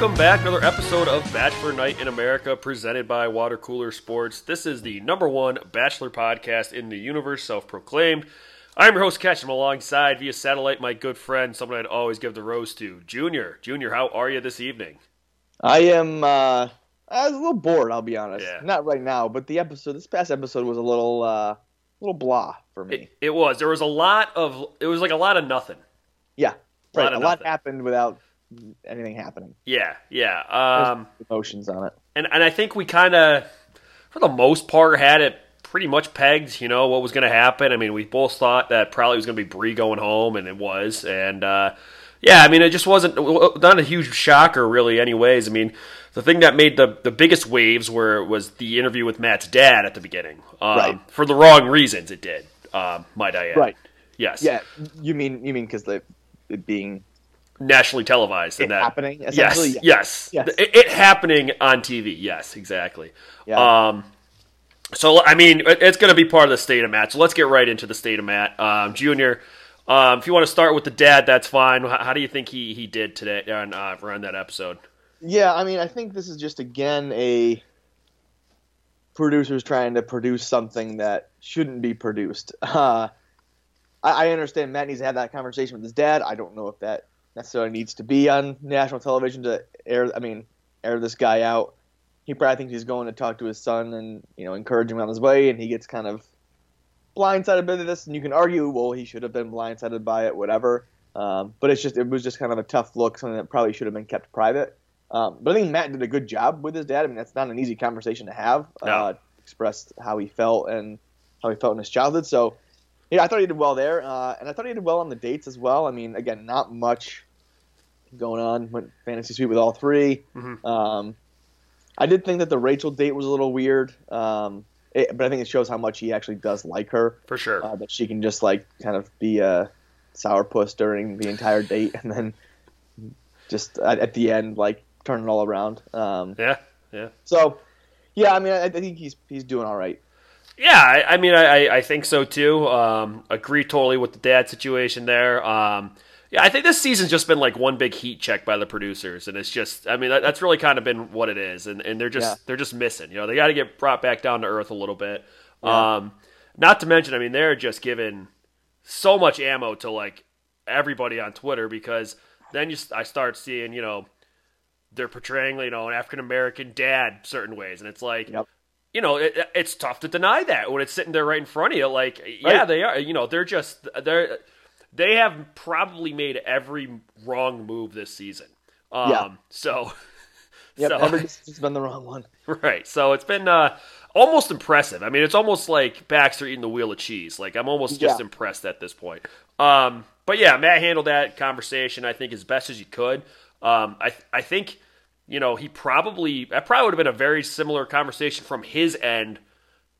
Welcome back. Another episode of Bachelor Night in America presented by Water Cooler Sports. This is the number one Bachelor podcast in the universe, self proclaimed. I'm your host, Catch him alongside via satellite, my good friend, someone I'd always give the rose to, Junior. Junior, how are you this evening? I am. Uh, I was a little bored. I'll be honest. Yeah. Not right now, but the episode, this past episode, was a little, uh, little blah for me. It, it was. There was a lot of. It was like a lot of nothing. yeah, a lot right. A lot happened without anything happening. Yeah, yeah. Um, emotions on it. and and I think we kind of, for the most part, had it pretty much pegged. You know what was going to happen. I mean, we both thought that probably was going to be Bree going home, and it was. And uh, yeah, I mean, it just wasn't not a huge shocker, really. Anyways, I mean, the thing that made the the biggest waves were was the interview with Matt's dad at the beginning. Um, Right. For the wrong reasons, it did. Um, might I add? Right. Yes. Yeah. You mean you mean because the it being Nationally televised. it and that. happening Yes, essentially? yes, Yes. It, it happening on TV. Yes, exactly. Yeah. Um, so I mean, it- it's going to be part of the state of Matt. So let's get right into the state of Matt, um, Junior. Um, if you want to start with the dad, that's fine. How, how do you think he he did today on uh, on that episode? Yeah, I mean, I think this is just again a producers trying to produce something that shouldn't be produced. Uh, I, I understand Matt needs to have that conversation with his dad. I don't know if that necessarily needs to be on national television to air. I mean, air this guy out. He probably thinks he's going to talk to his son and you know encourage him on his way, and he gets kind of blindsided by this. And you can argue, well, he should have been blindsided by it, whatever. Um, but it's just it was just kind of a tough look, something that probably should have been kept private. Um, but I think Matt did a good job with his dad. I mean, that's not an easy conversation to have. No. Uh, expressed how he felt and how he felt in his childhood. So, yeah, I thought he did well there, uh, and I thought he did well on the dates as well. I mean, again, not much going on. Went fantasy suite with all 3 Mhm. Um, I did think that the Rachel date was a little weird, um, it, but I think it shows how much he actually does like her. For sure. Uh, that she can just like kind of be a sourpuss during the entire date, and then just at, at the end like turn it all around. Um, yeah. Yeah. so, yeah, I mean, I, I think he's he's doing all right. Yeah, I, I mean, I, I think so too. Um, agree totally with the dad situation there. Um, yeah, I think this season's just been like one big heat check by the producers, and it's just, I mean, that, that's really kind of been what it is, and, and they're just Yeah. they're just missing. You know, they got to get brought back down to earth a little bit. Yeah. Um, not to mention, I mean, they're just giving so much ammo to like everybody on Twitter because then you I start seeing, you know, they're portraying, you know, an African American dad certain ways, and it's like Yep. You know, it, it's tough to deny that when it's sitting there right in front of you. Like, yeah, they are. You know, they're just they're they have probably made every wrong move this season. Um, Yeah. So, Yep, so every decision's been the wrong one. right. So it's been uh, almost impressive. I mean, it's almost like Baxter eating the wheel of cheese. Like I'm almost just Yeah. impressed at this point. Um, but yeah, Matt handled that conversation. I think as best as he could. Um, I I think you know he probably that probably would have been a very similar conversation from his end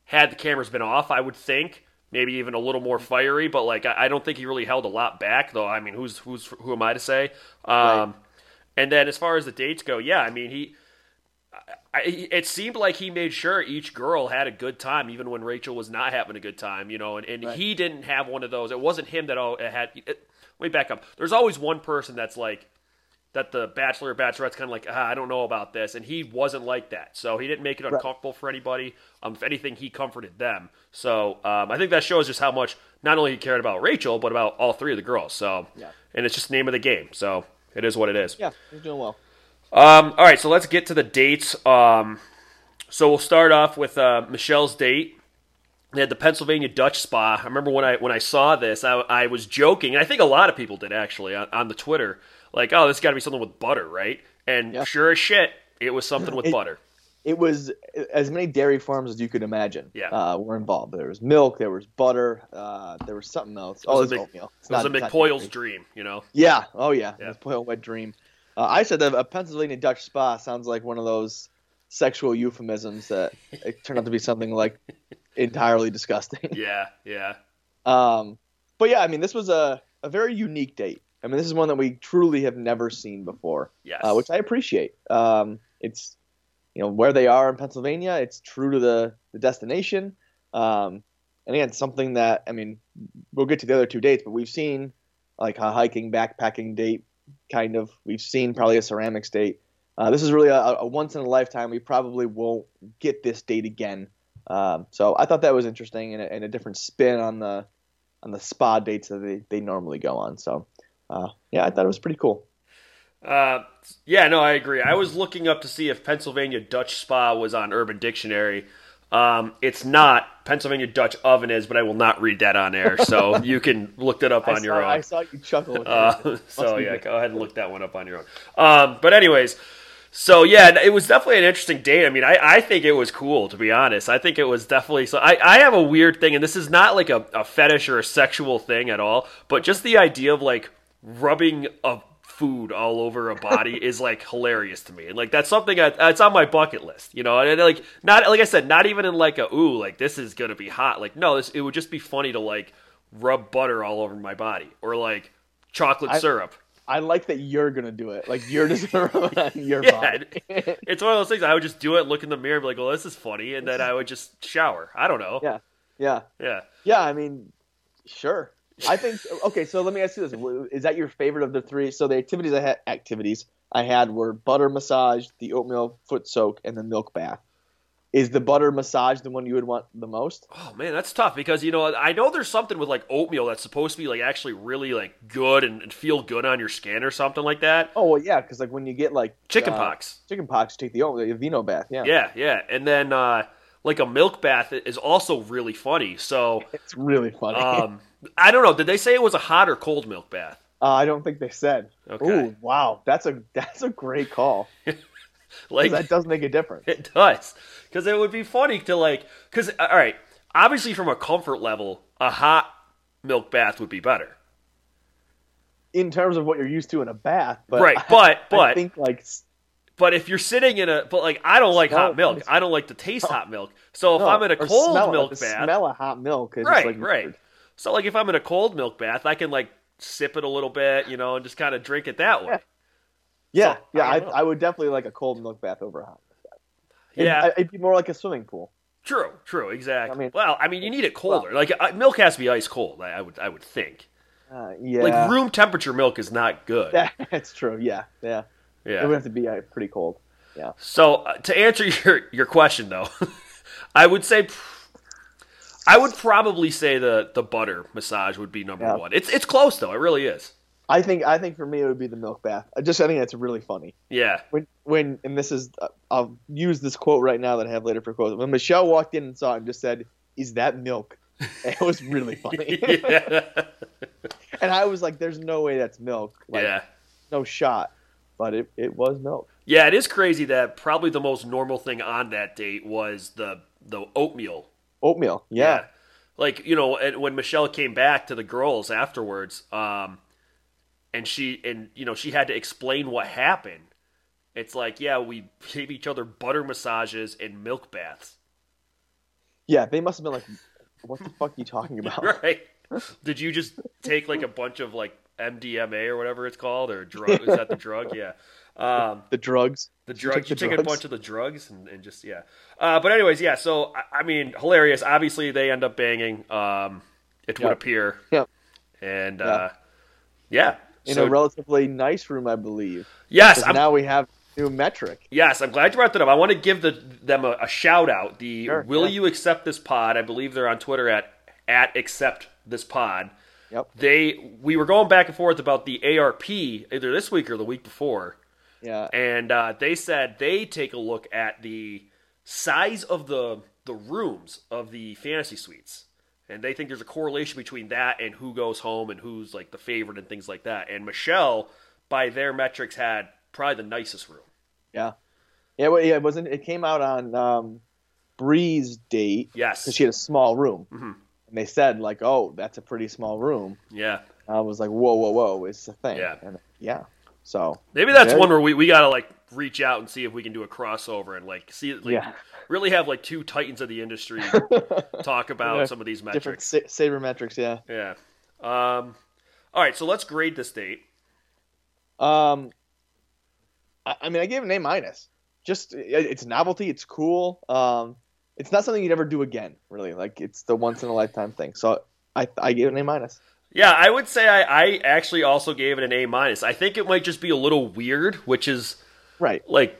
had the cameras been off. I would think maybe even a little more fiery, but like I, I don't think he really held a lot back. Though I mean, who's who's who am I to say? Um, Right. And then as far as the dates go, yeah, I mean he. I, it seemed like he made sure each girl had a good time, even when Rachel was not having a good time, you know. And, and Right. he didn't have one of those. It wasn't him that all had. It, let me back up. There's always one person that's like that. The bachelor or bachelorette's kind of like, ah, I don't know about this, and he wasn't like that. So he didn't make it Right. uncomfortable for anybody. Um, if anything, he comforted them. So um, I think that shows just how much not only he cared about Rachel, but about all three of the girls. So Yeah. and it's just the name of the game. So it is what it is. Yeah, he's doing well. Um, all right, so let's get to the dates. Um, so we'll start off with uh, Michelle's date. They had the Pennsylvania Dutch Spa. I remember when I when I saw this, I, I was joking, and I think a lot of people did actually on, on the Twitter, like, "Oh, this got to be something with butter, right?" And Yeah. sure as shit, it was something with It- butter. It was as many dairy farms as you could imagine. Yeah. uh, were involved. There was milk, there was butter, uh, there was something else. Oh, was a it's Mc- oatmeal. It's It was not- a McPoyle's dream, you know. Yeah. Oh yeah. Yeah. McPoyle wet dream. Uh, I said that a Pennsylvania Dutch spa sounds like one of those sexual euphemisms that it turned out to be something like entirely disgusting. Yeah, yeah, Um, but yeah, I mean, this was a, a very unique date. I mean, this is one that we truly have never seen before, yes. uh, which I appreciate. Um, it's you know where they are in Pennsylvania. It's true to the the destination. Um, and again, something that I mean, we'll get to the other two dates, but we've seen like a hiking, backpacking date, kind of. We've seen probably a ceramics date. uh, this is really a, a once in a lifetime. We probably won't get this date again. Um, so I thought that was interesting and a, and a, different spin on the on the spa dates that they, they normally go on. So uh, yeah, I thought it was pretty cool. Uh, yeah, no, I agree. I was looking up to see if Pennsylvania Dutch Spa was on Urban Dictionary. Um, it's not. Pennsylvania Dutch Oven is, but I will not read that on air. So you can look that up on saw, your own. I saw you chuckle. Uh, so yeah, go ahead and look that one up on your own. Um, but anyways, so yeah, it was definitely an interesting date. I mean, I, I think it was cool to be honest. I think it was definitely so. I, I have a weird thing, and this is not like a, a fetish or a sexual thing at all, but just the idea of like rubbing a food all over a body is like hilarious to me. And like that's something I, that's on my bucket list, you know. And like not like I said, not even in like a ooh, like this is gonna be hot. Like no, this it would just be funny to like rub butter all over my body or like chocolate I, syrup. I like that you're gonna do it. Like you're just gonna rub it on your yeah, body. it's one of those things. I would just do it, look in the mirror, and be like, "Well, this is funny," and then I would just shower. I don't know. Yeah, yeah, yeah, yeah. I mean, sure. I think okay. So let me ask you this: Is that your favorite of the three? So the activities I had activities I had were butter massage, the oatmeal foot soak, and the milk bath. Is the butter massage the one you would want the most? Oh man, that's tough because you know I know there's something with like oatmeal that's supposed to be like actually really like good and, and feel good on your skin or something like that. Oh well, yeah, because like when you get like chicken uh, pox, chicken pox, take the oatmeal, the Aveeno bath. Yeah, yeah, yeah, and then uh, like a milk bath is also really funny. So it's really funny. um, I don't know. Did they say it was a hot or cold milk bath? Uh, I don't think they said. Okay. Ooh, wow, that's a that's a great call. like that does make a difference. It does because it would be funny to like because all right, obviously from a comfort level, a hot milk bath would be better in terms of what you're used to in a bath. But right, but I, but I think like. But if you're sitting in a, but like I don't like hot milk. I don't like to taste hot milk. So if no, I'm in a cold milk bath, smell of hot milk, right, like right. Weird. So like if I'm in a cold milk bath, I can like sip it a little bit, you know, and just kind of drink it that way. Yeah, so, yeah, I, I, I, would definitely like a cold milk bath over a hot bath. It'd, yeah, it'd be more like a swimming pool. True, true, exactly. I mean, well, I mean, you need it colder. Well, like uh, milk has to be ice cold. I, I would, I would think. Uh, yeah, like room temperature milk is not good. That's true. Yeah, yeah, yeah. It would have to be uh, pretty cold. Yeah. So uh, to answer your your question though, I would say. I would probably say the the butter massage would be number yeah. one. It's it's close though. It really is. I think I think for me it would be the milk bath. I just I think that's really funny. Yeah. When when and this is uh, I'll use this quote right now that I have later for quote. When Michelle walked in and saw him, just said, "Is that milk?" It was really funny. and I was like, "There's no way that's milk." Like, yeah. No shot. But it, it was milk. Yeah, it is crazy that probably the most normal thing on that date was the the oatmeal. Oatmeal, yeah. yeah. Like you know, when Michelle came back to the girls afterwards, um, and she and you know she had to explain what happened. It's like, yeah, we gave each other butter massages and milk baths. Yeah, they must have been like, "What the fuck are you talking about?" right? Did you just take like a bunch of like MDMA or whatever it's called, or drug? Is that the drug? Yeah. Um, the drugs. The drugs. You, take a bunch of the drugs and, and just yeah. Uh, but anyways, yeah. So I, I, mean, hilarious. Obviously, they end up banging. Um, it yep. would appear. Yep. And uh, yeah, in so, a relatively nice room, I believe. Yes. now we have new metric. Yes, I'm glad you brought that up. I want to give the, them a, a shout out. The sure, Will yeah. You Accept This Pod? I believe they're on Twitter at at Accept This Pod. Yep. They we were going back and forth about the ARP either this week or the week before. Yeah. And uh, they said they take a look at the size of the the rooms of the fantasy suites and they think there's a correlation between that and who goes home and who's like the favorite and things like that. And Michelle, by their metrics, had probably the nicest room. Yeah, yeah, well, yeah. It wasn't. It came out on um, Bree's date. Yes, because she had a small room, mm-hmm. and they said like, "Oh, that's a pretty small room." Yeah, I was like, "Whoa, whoa, whoa!" It's a thing. Yeah, and, yeah. So maybe that's one where we, we gotta like reach out and see if we can do a crossover and like see like yeah. really have like two titans of the industry talk about yeah. some of these metrics. Different sa- sabermetrics, yeah. Yeah. Um, all right, so let's grade this date. Um, I, I mean, I gave an A minus. Just it's novelty. It's cool. Um, it's not something you'd ever do again. Really, like it's the once in a lifetime thing. So I I gave it an A minus. Yeah, I would say I, I actually also gave it an A minus. I think it might just be a little weird, which is Right. Like,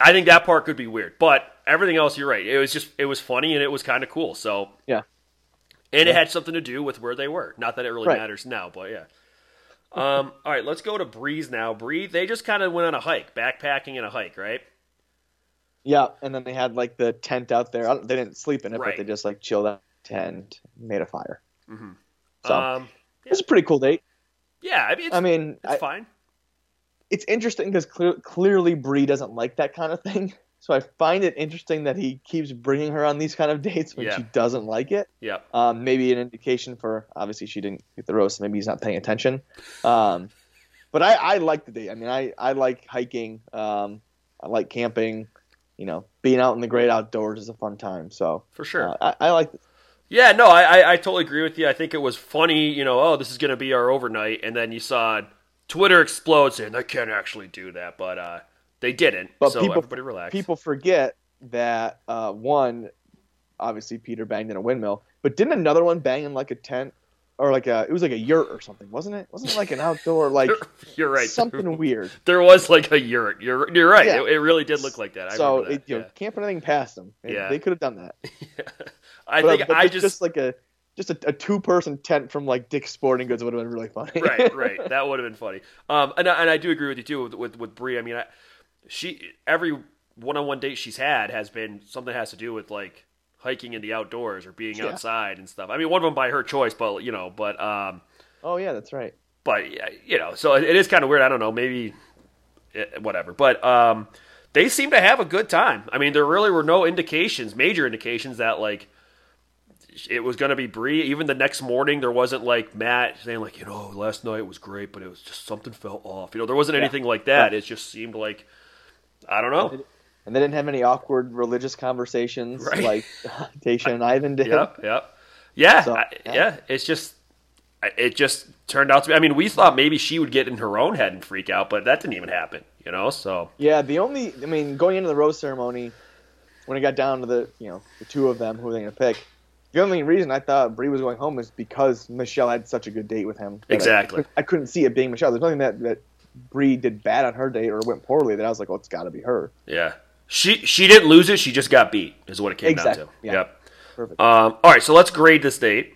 I think that part could be weird, but everything else, you're right. It was just it was funny and it was kind of cool. So Yeah. and it had something to do with where they were. Not that it really Right. matters now, but yeah. Um, all right, let's go to Bree's now. Bree, they just kind of went on a hike, backpacking and a hike, right? Yeah, and then they had like the tent out there. They didn't sleep in it, Right. but they just like chilled out the tent, made a fire. Mm-hmm. So um, it was a pretty cool date. yeah, I mean, it's, I mean, it's I, fine. it's interesting because clear, clearly Bree doesn't like that kind of thing. So I find it interesting that he keeps bringing her on these kind of dates when Yeah. she doesn't like it. Yeah, Um, maybe an indication for obviously she didn't get the rose, so maybe he's not paying attention. Um, but I, I like the date. I mean, I, I like hiking. Um, I like camping. You know, being out in the great outdoors is a fun time. So for sure. uh, I, I like. This. Yeah, no, I, I, I totally agree with you. I think it was funny, you know, oh, this is going to be our overnight. And then you saw Twitter explode saying they can't actually do that. But uh, they didn't. But so people- everybody relax. People forget that uh, one, obviously Peter banged in a windmill, but didn't another one bang in like a tent or like a it was like a yurt or something, wasn't it? Wasn't it like an outdoor like You're right. something weird? There was like a yurt. You're, you're right. Yeah. It, it really did look like that. I so that. it, you know, can't put anything past them. They- Yeah. they could have done that. I But, think but I just, just, like a just a, a two person tent from like Dick's Sporting Goods would have been really funny. right, right. That would have been funny. Um, and I, and I do agree with you too with with, with Bree. I mean, I, she every one on one date she's had has been something that has to do with like hiking in the outdoors or being Yeah. outside and stuff. I mean, one of them by her choice, but you know, but um, oh yeah, that's right. but yeah, you know, so it, it is kind of weird. I don't know, maybe eh, whatever. But um, they seem to have a good time. I mean, there really were no indications, major indications that like it was going to be Bree. Even the next morning, there wasn't like Matt saying like, you know, last night was great, but it was just something fell off. You know, there wasn't Yeah. anything like that. It just seemed like I don't know. And they didn't have any awkward religious conversations Right. like Tayshia and Ivan did. Yep, yep, yeah, So, I- yeah. yeah. It's just it just turned out to be. I mean, we thought maybe she would get in her own head and freak out, but that didn't even happen. You know, so Yeah, the only I mean, going into the rose ceremony, when it got down to the you know the two of them, who were they gonna pick? The only reason I thought Bree was going home is because Michelle had such a good date with him. I- Exactly. I, couldn't- I couldn't see it being Michelle. There's nothing that that Bree did bad on her date or went poorly that I was like, oh, it's got to be her. Yeah. She she didn't lose it. She just got beat. Is what it came Exactly, down to. yeah. Yep. Perfect. Um, all right. So let's grade this date,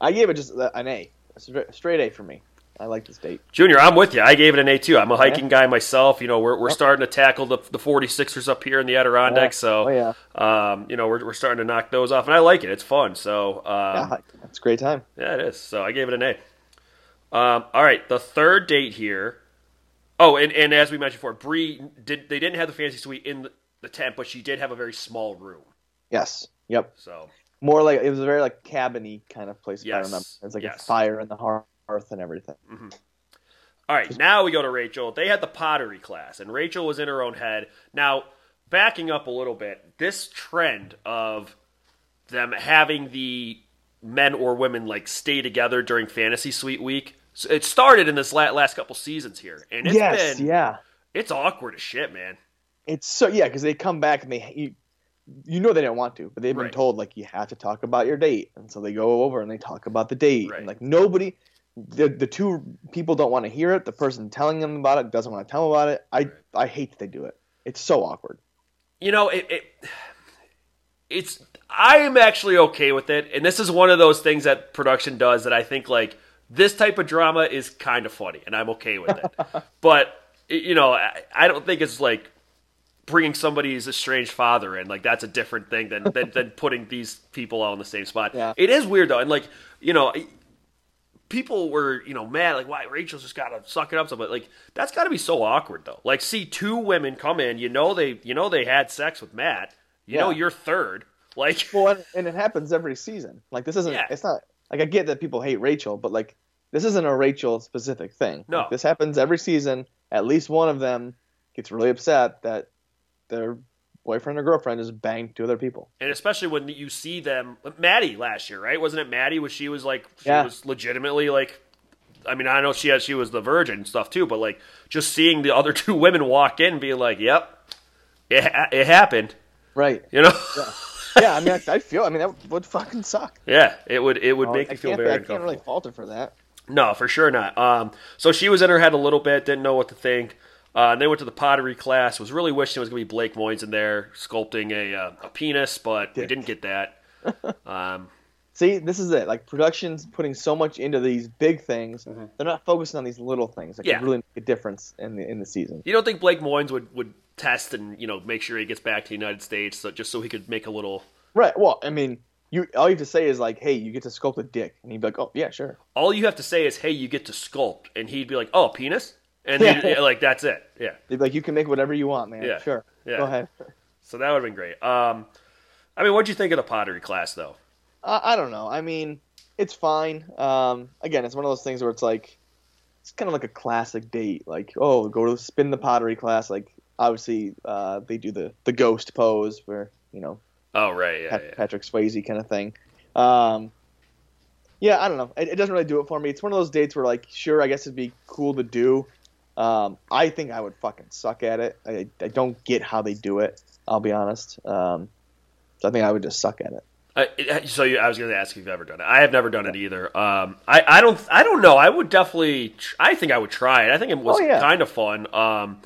I gave it just an A, a straight A for me. I like this date. Junior. I'm with you. I gave it an A too. I'm a hiking guy myself. You know, we're we're starting to tackle the the 46ers up here in the Adirondacks. So, Oh yeah, um, you know, we're we're starting to knock those off, and I like it. It's fun. So, yeah, um, it's a great time. yeah, it is. So I gave it an A. Um, all right. The third date here. Oh, and, and as we mentioned before, Bree did they didn't have the fancy suite in the, the tent, but she did have a very small room. Yes. Yep. So More like it was a very like cabiny kind of place. Yes, there's like yes. a fire in the hearth and everything. Mm-hmm. All right, now we go to Rachel. They had the pottery class, and Rachel was in her own head. Now, backing up a little bit, this trend of them having the men or women like stay together during fantasy suite week, it started in this last couple seasons here, and it's yes. been Yeah. it's awkward as shit, man. It's so yeah because they come back and they you, you know they didn't want to, but they've been Right. told like you have to talk about your date, and so they go over and they talk about the date, Right. and like nobody. The, the two people don't want to hear it. The person telling them about it doesn't want to tell them about it. I Right. I hate that they do it. It's so awkward. you know it, it it's i am actually okay with it and this is one of those things that production does that i think like this type of drama is kind of funny and i'm okay with it but you know I, I don't think it's like bringing somebody's estranged father in like that's a different thing than than, than putting these people all in the same spot Yeah. it is weird though and like you know people were you know mad like why rachel's just gotta suck it up so but like that's gotta be so awkward though like see two women come in you know they you know they had sex with matt you know you're third like Well, and, and it happens every season. Like this isn't. Yeah. It's not like I get that people hate Rachel, but like this isn't a Rachel specific thing. No. Like, this happens every season. At least one of them gets really upset that their boyfriend or girlfriend is banged two other people. and especially when you see them maddie last year right wasn't it maddie was she was like she Yeah. was legitimately like I mean, I know she had she was the virgin and stuff too, but like just seeing the other two women walk in, and being like, "Yep, it ha- it happened," Right. you know? yeah. I mean, I, I feel. I mean, that would fucking suck. yeah, it would it would Oh, make I you feel very I can't really fault her for that. No, for sure not. Um, so she was in her head a little bit, didn't know what to think. Uh, and they went to the pottery class. Was really wishing it was going to be Blake Moynes in there sculpting a, uh, a penis, but we didn't get that. Um, See, this is it. Like production's putting so much into these big things, they're not focusing on these little things that Mm-hmm. Yeah. could really make a difference in the in the season. you don't think Blake Moynes would, would test and you know make sure he gets back to the United States, so, just so he could make a little. Right. Well, I mean, you all you have to say is like, "Hey, you get to sculpt a dick," and he'd be like, "Oh, yeah, sure." All you have to say is, "Hey, you get to sculpt," and he'd be like, "Oh, penis," and like that's it. Yeah. They'd be like, "You can make whatever you want, man. Yeah. Sure, Yeah. go ahead." So that would have been great. Um, I mean, what'd you think of the pottery class though? I, I don't know. I mean, it's fine. Um, again, it's one of those things where it's like, it's kind of like a classic date. Like, oh, go to spin the pottery class. Like, obviously, uh, they do the the ghost pose where you know Oh right, yeah, Pat- yeah. Patrick Swayze kind of thing. Um, yeah, I don't know. It, it doesn't really do it for me. It's one of those dates where, like, sure, I guess it'd be cool to do. Um, I think I would fucking suck at it. I, I don't get how they do it. I'll be honest. Um, so I think I would just suck at it. Uh, so you, I was going to ask if you've ever done it. I have never done it either. Um, I, I don't I don't know. I would definitely. tr- I think I would try it. I think it was Oh, yeah. kind of fun. Um,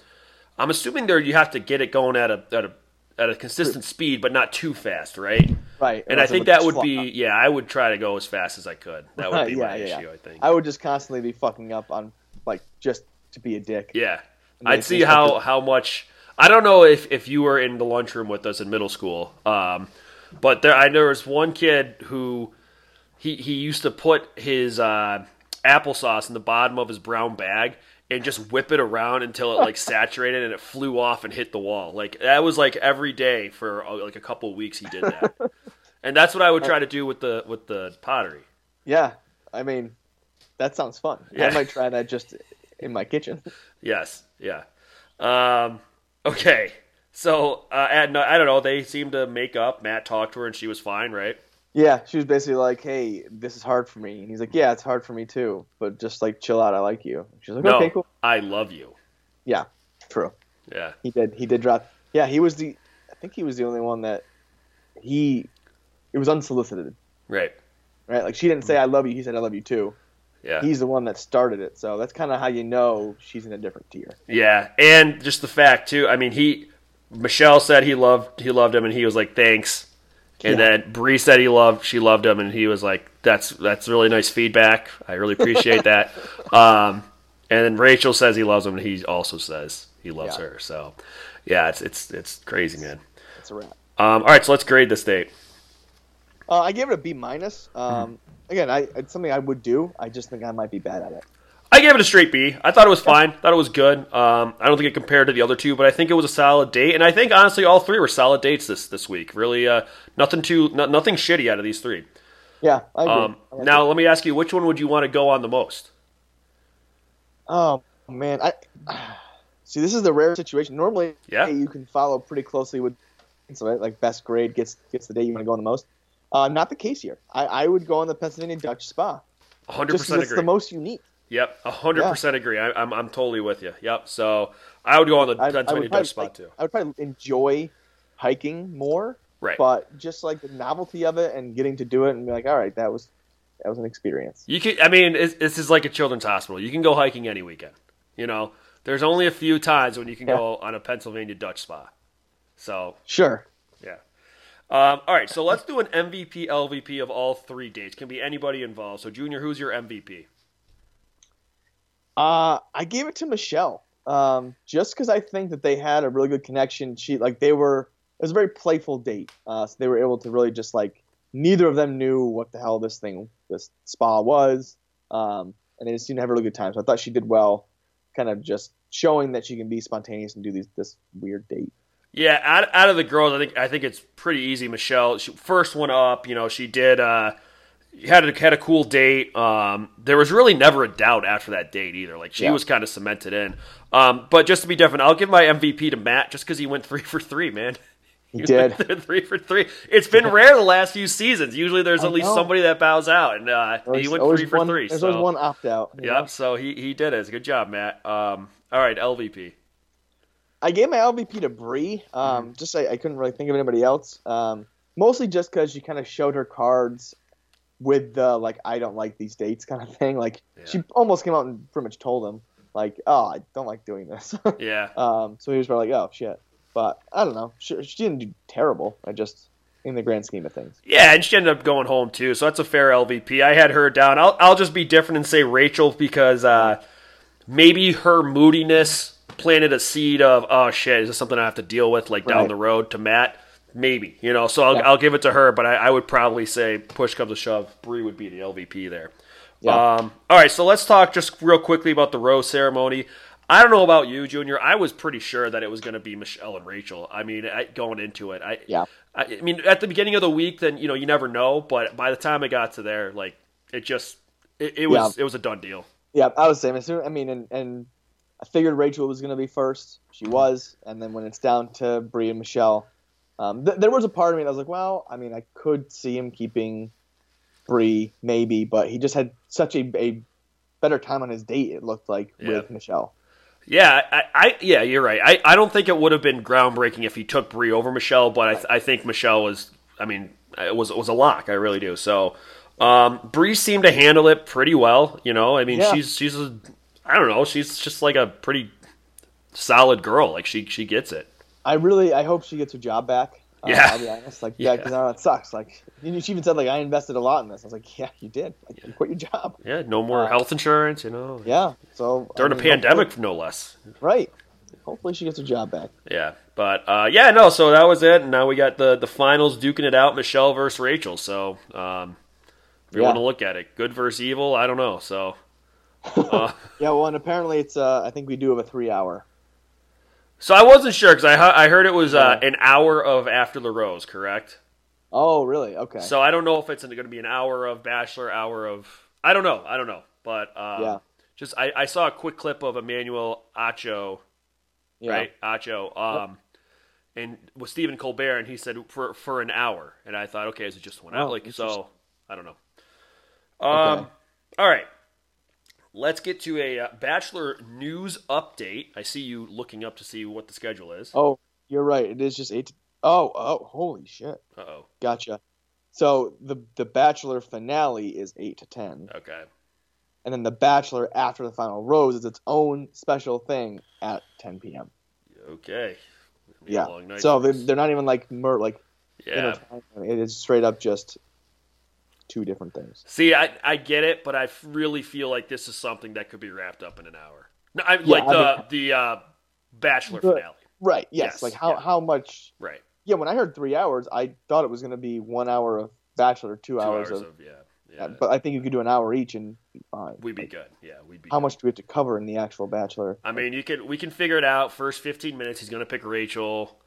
I'm assuming there you have to get it going at a at a at a consistent speed, but not too fast, right? Right. And I Or else it think that would be yeah. I would try to go as fast as I could. That would be Yeah, my yeah, yeah. issue. I think. I would just constantly be fucking up on, like, just to be a dick. Yeah, I'd see how how much. I don't know if if you were in the lunchroom with us in middle school, um, but there I there was one kid who he he used to put his uh, applesauce in the bottom of his brown bag and just whip it around until it like saturated and it flew off and hit the wall. Like that was like every day for uh, like a couple weeks he did that. and that's what I would try to do with the with the pottery. Yeah. I mean, that sounds fun. Yeah. I might try that just in my kitchen. Yes, yeah. Um, okay, so uh, at, I don't know. They seemed to make up. Matt talked to her, and she was fine, right? Yeah, she was basically like, "Hey, this is hard for me," and he's like, "Yeah, it's hard for me too, but just like chill out. I like you." She's like, No, "Okay, cool." I love you. Yeah, true. Yeah, He did. He did drop. Yeah, he was the. I think he was the only one that he. It was unsolicited, right. right? Like she didn't say "I love you." He said "I love you too." Yeah, He's the one that started it, so that's kind of how you know she's in a different tier. yeah, and just the fact too. I mean, he Michelle said he loved he loved him, and he was like, "Thanks." And Yeah. then Bree said he loved she loved him, and he was like, "That's that's really nice feedback. I really appreciate that." Um, and then Rachel says he loves him, and he also says he loves Yeah. her. So, yeah, it's it's it's crazy, man. That's a wrap. Um, all right, so let's grade this date. Uh, I gave it a B minus. Um, again, I it's something I would do. I just think I might be bad at it. I gave it a straight B. I thought it was fine. Thought it was good. Um, I don't think it compared to the other two, but I think it was a solid date. And I think honestly, all three were solid dates this this week. Really, uh, nothing too no, nothing shitty out of these three. Yeah, I agree. Um, like now let me ask you, which one would you want to go on the most? Oh man, I see. This is the rare situation. Normally, Yeah. you can follow pretty closely with, so like best grade gets gets the day you want to go on the most. Uh, not the case here. I, I would go on the Pennsylvania Dutch Spa hundred just percent because it's agree. the most unique. Yep, hundred percent agree. I, I'm I'm totally with you. Yep. So I would go on the I, I Pennsylvania would probably, Dutch like, too. I would probably enjoy hiking more, Right. but just like the novelty of it and getting to do it and be like, all right, that was that was an experience. You can. I mean, it's, this is like a children's hospital. You can go hiking any weekend. You know, there's only a few times when you can Yeah. go on a Pennsylvania Dutch spa. So Sure. Um, all right, so let's do an MVP, LVP of all three dates. Can be anybody involved. So, Junior, who's your MVP? Uh, I gave it to Michelle, um, just because I think that they had a really good connection. She like they were. It was a very playful date, uh, so they were able to really just like neither of them knew what the hell this thing, this spa was, um, and they just seemed to have a really good time. So I thought she did well, kind of just showing that she can be spontaneous and do these this weird date. Yeah, out, out of the girls, I think I think it's pretty easy. Michelle, she, first one up. You know, she did uh, had a, had a cool date. Um, there was really never a doubt after that date either. Like she Yeah. was kind of cemented in. Um, but just to be different, I'll give my MVP to Matt just because he went three for three, man. He did. three for three. It's been rare the last few seasons. Usually, there's I at least know. somebody that bows out, and uh, he went three for one- three. There's so. always one opt out. you know? Yep. So he he did it. Good job, Matt. Um. All right, LVP. I gave my LVP to Bree. Um, Mm-hmm. Just I, I couldn't really think of anybody else. Um, mostly just because she kind of showed her cards with the like I don't like these dates kind of thing. Like Yeah. she almost came out and pretty much told him. like, oh, I don't like doing this. Yeah. um, so he was probably like, oh shit. But I don't know. She, she didn't do terrible. I just in the grand scheme of things. Yeah, and she ended up going home too, so that's a fair LVP. I had her down. I'll I'll just be different and say Rachel because uh, maybe her moodiness planted a seed of oh shit, is this something I have to deal with like down Right. the road to Matt? Maybe you know, so I'll, Yeah. I'll give it to her, but I, I would probably say push comes to shove, bree would be the LVP there. Yeah. Um, all right, so let's talk just real quickly about the rose ceremony. I don't know about you, Junior. I was pretty sure that it was going to be Michelle and Rachel. I mean, I, going into it, I Yeah. I, I mean, at the beginning of the week, then you know you never know. But by the time I got to there, like it just it, it was it was a done deal. Yeah, I was saying. I mean, and, and I figured Rachel was going to be first. She was, and then when it's down to Bree and Michelle, um, th- there was a part of me that was like, well, I mean, I could see him keeping Bree, maybe, but he just had such a, a better time on his date. It looked like Yeah. with Michelle. Yeah, I, I yeah, you're right. I, I don't think it would have been groundbreaking if he took Bree over Michelle, but I, th- I think Michelle was. I mean, it was it was a lock. I really do. So, um, Bree seemed to handle it pretty well. You know, I mean, Yeah. she's she's a I don't know. She's just like a pretty solid girl. Like she she gets it. I really, I hope she gets her job back. Uh, Yeah. I'll be honest. Like, Yeah. because yeah, because it sucks. Like, you- she even said, like, I invested a lot in this. I was like, yeah, you did. Like, you quit your job. Yeah, no more Uh, health insurance. You know, Yeah. So during I a mean, pandemic, no less. right? Hopefully, she gets her job back. Yeah, but uh, yeah, no. So that was it, and now we got the the finals duking it out: Michelle versus Rachel. So um, if you Yeah. want to look at it, good versus evil, I don't know. So uh, Yeah. Well, and apparently, it's. Uh, I think we do have a three-hour. so I wasn't sure because I I heard it was uh, an hour of After the Rose, correct? Oh, really? Okay. So I don't know if it's going to be an hour of Bachelor, hour of I don't know, I don't know, but um, Yeah. just I, I saw a quick clip of Emmanuel Acho yeah. right? Acho. Um, and with Stephen Colbert, and he said for for an hour, and I thought, okay, is it just one hour? Oh, Like so. I don't know. Um, Okay. all right, let's get to a uh, Bachelor news update. I see you looking up to see what the schedule is. Oh, you're right. It is just eight. To... Oh, oh, holy shit! Uh oh. Gotcha. So the the Bachelor finale is eight to ten, Okay. and then the Bachelor after the final rose is its own special thing at ten p.m. Okay. Gonna be a Yeah. So they're, they're not even like mer- like yeah. It is straight up just two different things. See, I I get it, but I really feel like this is something that could be wrapped up in an hour. No, I, like I the mean- the uh, Bachelor But- finale. Right. Yes. Yes, Like how yeah. how much? Right. Yeah. When I heard three hours, I thought it was going to be one hour of Bachelor, two, Two hours, hours of. of yeah. Yeah. But I think you could do an hour each and be fine. We'd be Like, good. Yeah, we'd be. How good. much do we have to cover in the actual Bachelor? I mean, you can we can figure it out. First 15 minutes, he's going to pick Rachel.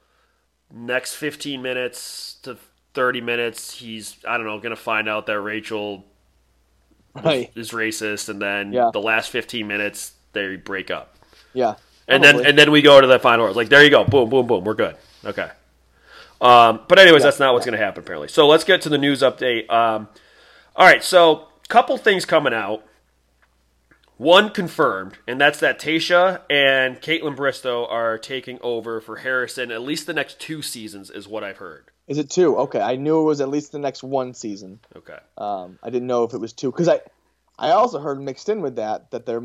Next 15 minutes to 30 minutes, he's I don't know going to find out that Rachel Right. is racist, and then Yeah. the last 15 minutes they break up, Yeah. and then and then we go to the final. Like there you go, boom, boom, boom, we're good. Okay. Um, but anyways, that's not what's going to happen apparently. So let's get to the news update. Um, all right, so couple things coming out. One confirmed, and that's that Tayshia and Kaitlyn Bristowe are taking over for Harrison at least the next two seasons, is what I've heard. Is it two? Okay, I knew it was at least the next one season. Okay. Um, I didn't know if it was two because I, I also heard mixed in with that that there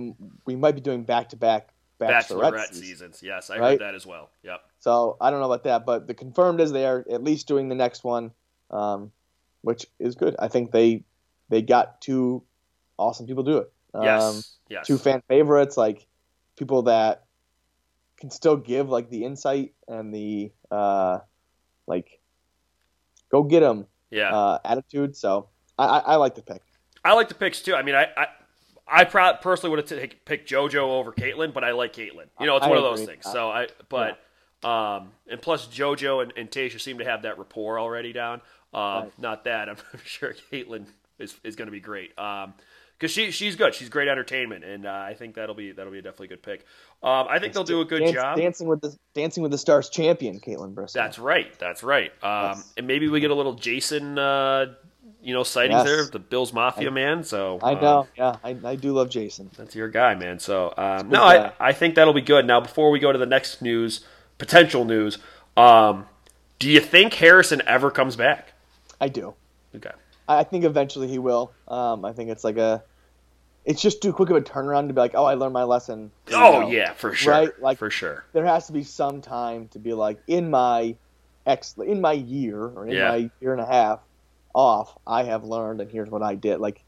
we might be doing back to back Bachelorette, seasons. seasons. Yes, I heard that as well. Yep. So I don't know about that, but the confirmed is they are at least doing the next one, um, which is good. I think they they got two awesome people to do it. Um, Yes. yes. Two fan favorites, like people that can still give like the insight and the uh, like go get him yeah. uh, attitude. So I, I, I like the pick. I like the picks too. I mean, I I, I pro- personally would have t- picked JoJo over Kaitlyn, but I like Kaitlyn. You know, it's I one of those things. So I, but um, and plus JoJo and, and Tayshia seem to have that rapport already down. Um, Right. not that I'm sure Kaitlyn is is going to be great. Um, because she she's good. She's great entertainment, and uh, I think that'll be that'll be a definitely good pick. Um, I think they'll do a good Dance- job. dancing with the Dancing with the Stars champion, Kaitlyn Bristowe. That's right. That's right. Um, Yes. and maybe we get a little Jason, uh, you know, sightings Yes. there, the Bills Mafia man. So I um, know. Yeah, I, I do love Jason. That's your guy, man. So um, no, I, guy. I think that'll be good. Now, before we go to the next news, potential news, um, do you think Harrison ever comes back? I do. Okay. I I think eventually he will. Um, I think it's like a it's just too quick of a turnaround to be like, oh, I learned my lesson. Oh go. yeah, for sure. Right? Like- for sure. There has to be some time to be like, in my ex, in my year or in Yeah. my year and a half off, I have learned, and here's what I did. Like,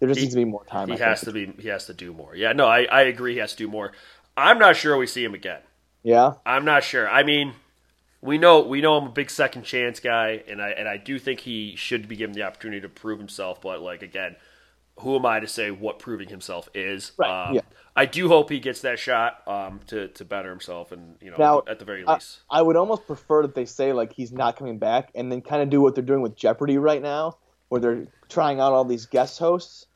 there just He- needs to be more time. He I has think. to be. He has to do more. Yeah. No, I, I agree. He has to do more. I'm not sure we see him again. Yeah. I'm not sure. I mean, we know we know I'm a big second chance guy, and I and I do think he should be given the opportunity to prove himself. But like again, who am I to say what proving himself is? Right, Um, yeah. I do hope he gets that shot um, to to better himself, and you know, Now, at the very I- least. I would almost prefer that they say like he's not coming back, and then kind of do what they're doing with Jeopardy right now, where they're trying out all these guest hosts,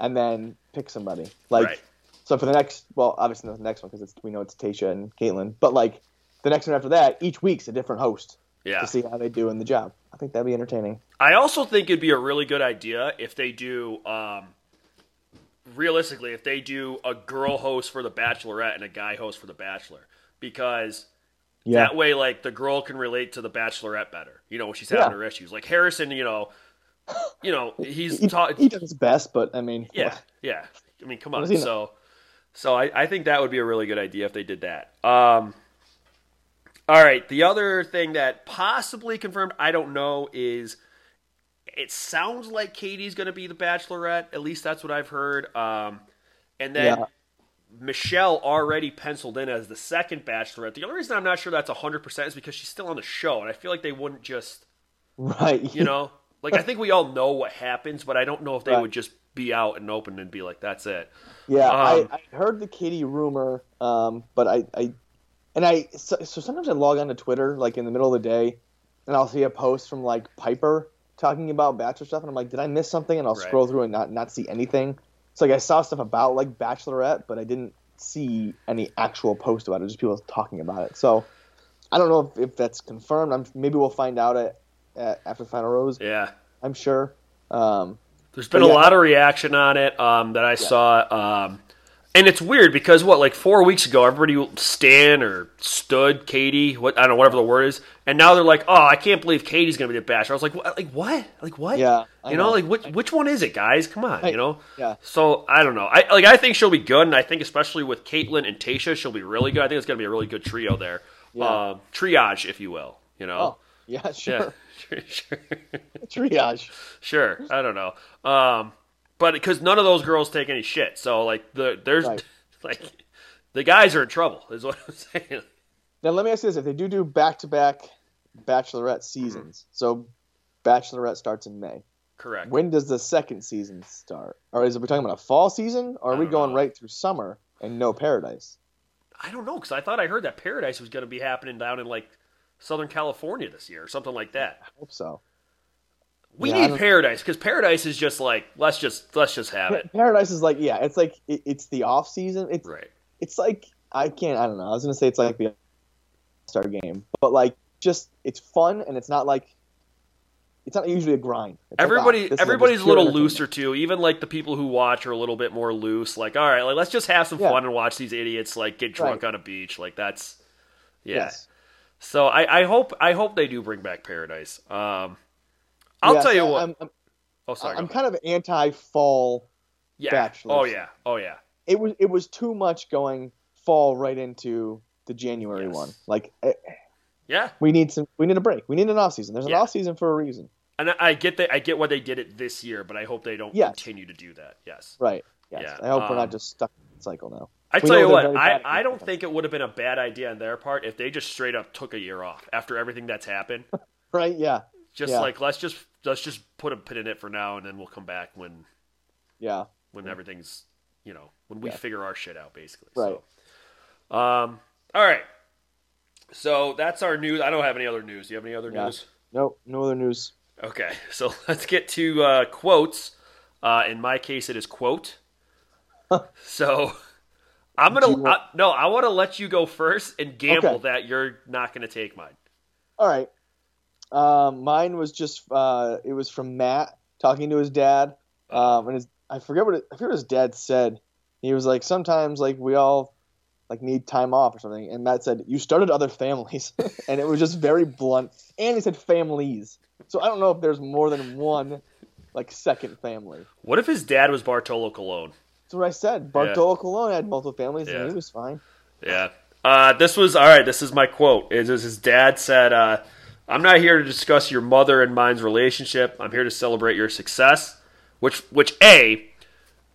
and then pick somebody. Like, right. so for the next, well, obviously not the next one because we know it's Tayshia and Kaitlyn, but like the next one after that, each week's a different host Yeah. to see how they do in the job. I think that'd be entertaining. I also think it'd be a really good idea if they do, um, realistically, if they do a girl host for The Bachelorette and a guy host for The Bachelor, because Yeah, that way, like the girl can relate to The Bachelorette better. You know, when she's having Yeah. her issues. Like Harrison, you know, you know, he's he, taught. he does his best, but I mean, Yeah, yeah. I mean, come on. he know? So, so I, I think that would be a really good idea if they did that. Um, all right. The other thing that possibly confirmed, I don't know, is it sounds like Katie's going to be the Bachelorette. At least that's what I've heard. Um, and then Yeah. Michelle already penciled in as the second Bachelorette. The only reason I'm not sure that's 100% is because she's still on the show, and I feel like they wouldn't just, right? you know, like I think we all know what happens, but I don't know if they Right. would just be out and open and be like, that's it. Yeah, Um, I, I heard the Katie rumor, um, but I, I, and I, so, so sometimes I log on to Twitter like in the middle of the day, and I'll see a post from like Piper talking about Bachelor stuff, and I'm like, did I miss something? And I'll Right. scroll through and not not see anything. So like I saw stuff about like Bachelorette, but I didn't see any actual post about it. Just people talking about it. So I don't know if, if that's confirmed. I'm maybe we'll find out at, at after the final rose. Yeah. I'm sure. Um, There's been But a lot of reaction on it um, that I saw. Um, and it's weird because what, like four weeks ago, everybody stan or stood Katie, what I don't know, whatever the word is, and now they're like, "Oh, I can't believe Katie's gonna be the bachelor." I was like, "What? Like what? Like what? Yeah, I you know, know. like which which one is it, guys? Come on, I- you know." yeah. So I don't know. I like. I think she'll be good, and I think especially with Kaitlyn and Tayshia, she'll be really good. I think it's gonna be a really good trio there, Yeah. um, triage, if you will. You know. Oh, yeah, Yeah. sure. sure. sure. Triage. Sure, I don't know. Um, but because none of those girls take any shit, so like the there's Right. like the guys are in trouble, is what I'm saying. Now let me ask you this: If they do do back-to-back Bachelorette seasons, mm-hmm. so Bachelorette starts in May. Correct. When does the second season start? Or is it we talking about a fall season, or are we going know. right through summer and no Paradise? I don't know because I thought I heard that Paradise was going to be happening down in like Southern California this year or something like that. I hope so. We Yeah, need Paradise because Paradise is just like let's just let's just have it. Paradise is like yeah, it's like it, it's the off season. It's Right. it's like I can't I don't know. I was gonna say it's like the Star game, but like just it's fun and it's not like it's not usually a grind. It's like, ah, Everybody, everybody's a little looser too. Even like the people who watch are a little bit more loose. Like, all right, like let's just have some Yeah. fun and watch these idiots like get drunk Right. on a beach. Like that's, yeah. Yes. So I, I hope, I hope they do bring back Paradise. Um, I'll Yes, tell you what. I'm, I'm, oh, sorry. I'm kind of anti fall. yeah. Bachelor. Oh yeah. Oh yeah. It was it was too much going fall right into the January Yes. one. Like eh, Yeah. we need some we need a break. We need an off season. There's an Yeah. off season for a reason. And I, get that. I get why they did it this year, but I hope they don't Yes. continue to do that. Yes. Right. Yes. Yeah, I hope we're um, not just stuck in the cycle now. I We tell you what, I, I don't think it would have been a bad idea on their part if they just straight up took a year off after everything that's happened. Right? Yeah. Just Yeah. like let's just let's just put a pin in it for now, and then we'll come back when Yeah. when everything's you know when we Yeah. figure our shit out, basically. Right. So, um, all right. So that's our news. I don't have any other news. Do you have any other Yeah. news? Nope. No other news. Okay, so let's get to uh, quotes. Uh, in my case, it is quote. so I'm gonna want- I, no. I want to let you go first and gamble Okay. that you're not gonna take mine. All right. Um, mine was just uh, it was from Matt talking to his dad, um, and his I forget what it, I forget what his dad said. He was like, sometimes like we all like need time off or something, and Matt said, "You started other families," and it was just very blunt. And he said families, so I don't know if there's more than one like second family. What if his dad was Bartolo Colon? That's what I said. Bartolo Colon had multiple families, Yeah. and he was fine. Yeah. Uh, this was all right. This is my quote. It was his dad said, uh, "I'm not here to discuss your mother and mine's relationship. I'm here to celebrate your success." Which, which a,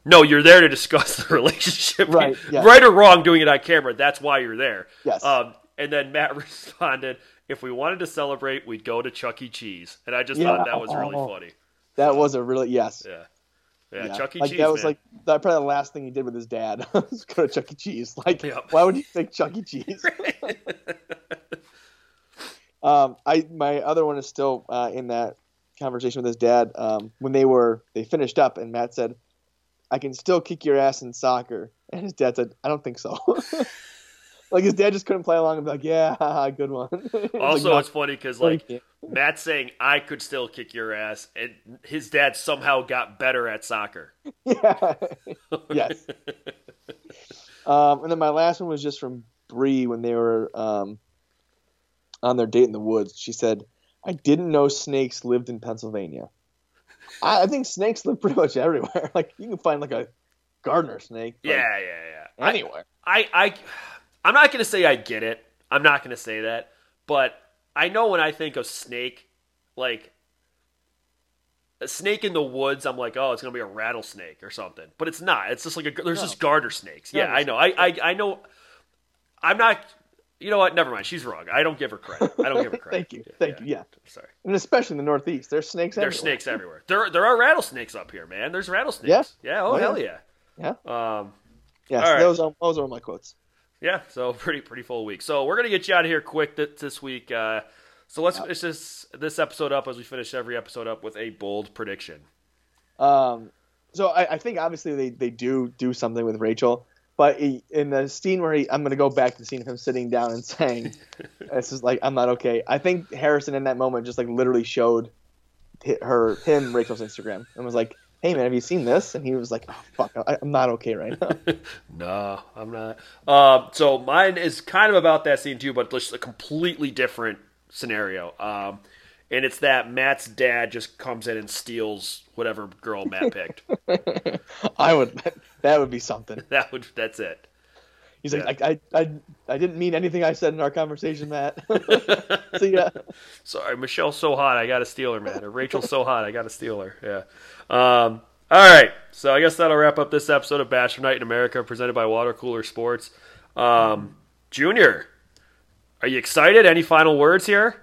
no, you're there to discuss the relationship, Right, yes. right or wrong, doing it on camera. That's why you're there. Yes. Um, and then Matt responded, "If we wanted to celebrate, we'd go to Chuck E. Cheese." And I just Yeah. thought that was really Oh. funny. That was a really yes. Yeah. Yeah, Yeah. Chuck E. like, Cheese. That was man. like that probably the last thing he did with his dad was go to Chuck E. Cheese. Like, Yep. why would you pick Chuck E. Cheese? Um, I my other one is still uh, in that conversation with his dad um, when they were they finished up and Matt said, "I can still kick your ass in soccer," and his dad said, "I don't think so." like his dad just couldn't play along and be like, "Yeah, haha, good one." Like, also, "No, it's funny because like can't." Matt saying I could still kick your ass, and his dad somehow got better at soccer. yeah, yes. Um, and then my last one was just from Bree when they were um, on their date in the woods. She said, "I didn't know snakes lived in Pennsylvania. I, I think snakes live pretty much everywhere. Like you can find like a gardener snake. Yeah, yeah, yeah. I, anywhere. I, I, I'm not gonna say I get it. I'm not gonna say that, but I know when I think of snake, like a snake in the woods, I'm like, oh, it's gonna be a rattlesnake or something. But it's not. It's just like a there's No. just garter snakes. Yeah, I know. I, I, I know. I'm not. You know what? Never mind. She's wrong. I don't give her credit. I don't give her credit. Thank you, thank you. Yeah, Sorry. and especially in the Northeast, there's snakes. There's everywhere. snakes everywhere. There, there are rattlesnakes up here, man. There's rattlesnakes. Yeah. Yeah. Oh, Oh, hell yeah. Yeah. Um. Yes, All right. those are those are my quotes. Yeah. So pretty, pretty full week. So we're gonna get you out of here quick th- this week. Uh, so let's finish this this episode up as we finish every episode up with a bold prediction. Um, so I, I think obviously they, they do do something with Rachel, but he, in the scene where he, I'm going to go back to the scene of him sitting down and saying, "This is like I'm not okay." I think Harrison in that moment just like literally showed her him Rachel's Instagram and was like, "Hey man, have you seen this?" And he was like, "Oh fuck, I, I'm not okay right now." No, I'm not. Um, so mine is kind of about that scene too, but just a completely different scenario. Um, and it's that Matt's dad just comes in and steals whatever girl Matt picked. I would that would be something. that would that's it. He's like, I, I, I, I didn't mean anything I said in our conversation, Matt. See ya. Sorry, Michelle's so hot, I got to steal her, man. Or Rachel's so hot, I got to steal her. Yeah. Um, all right. So I guess that'll wrap up this episode of Bachelor Night in America, presented by Water Cooler Sports. Um, Junior, are you excited? Any final words here?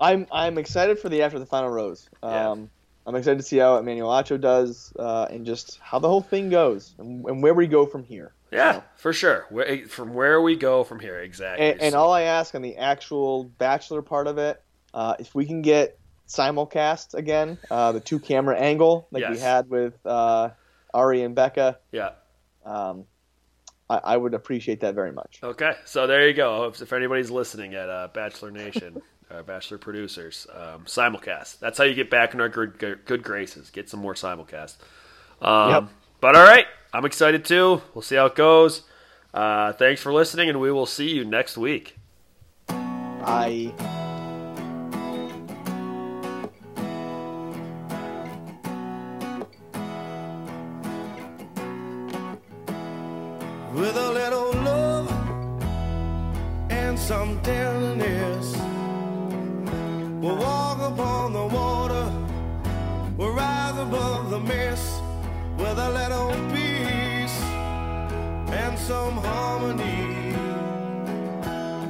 I'm I'm excited for the after the final rose. Yeah. Um, I'm excited to see how Emmanuel Acho does uh, and just how the whole thing goes and, and where we go from here. Yeah, So- for sure. Where, from where we go from here, exactly. and, and all I ask on the actual Bachelor part of it, uh, if we can get simulcast again, uh, the two camera angle like we had with uh, Arie and Becca, yeah. um, I, I would appreciate that very much. Okay, so there you go. If, if anybody's listening at uh, Bachelor Nation, uh, Bachelor producers, um, simulcast. That's how you get back in our good, good, good graces. Get some more simulcast. Um, Yep. But all right, I'm excited too. We'll see how it goes. Uh, thanks for listening, and we will see you next week. Bye. with a little love and some tenderness. Upon the water, we'll rise above the mist with a little peace and some harmony.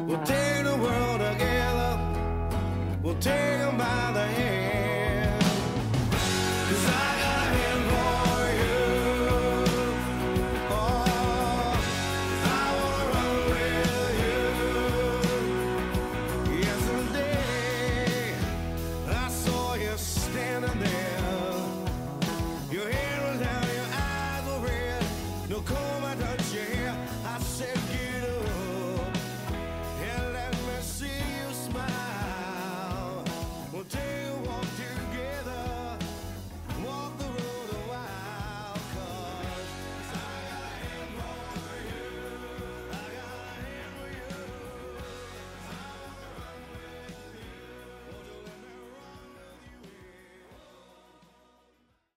We'll take the world together, we'll take 'em by the hand.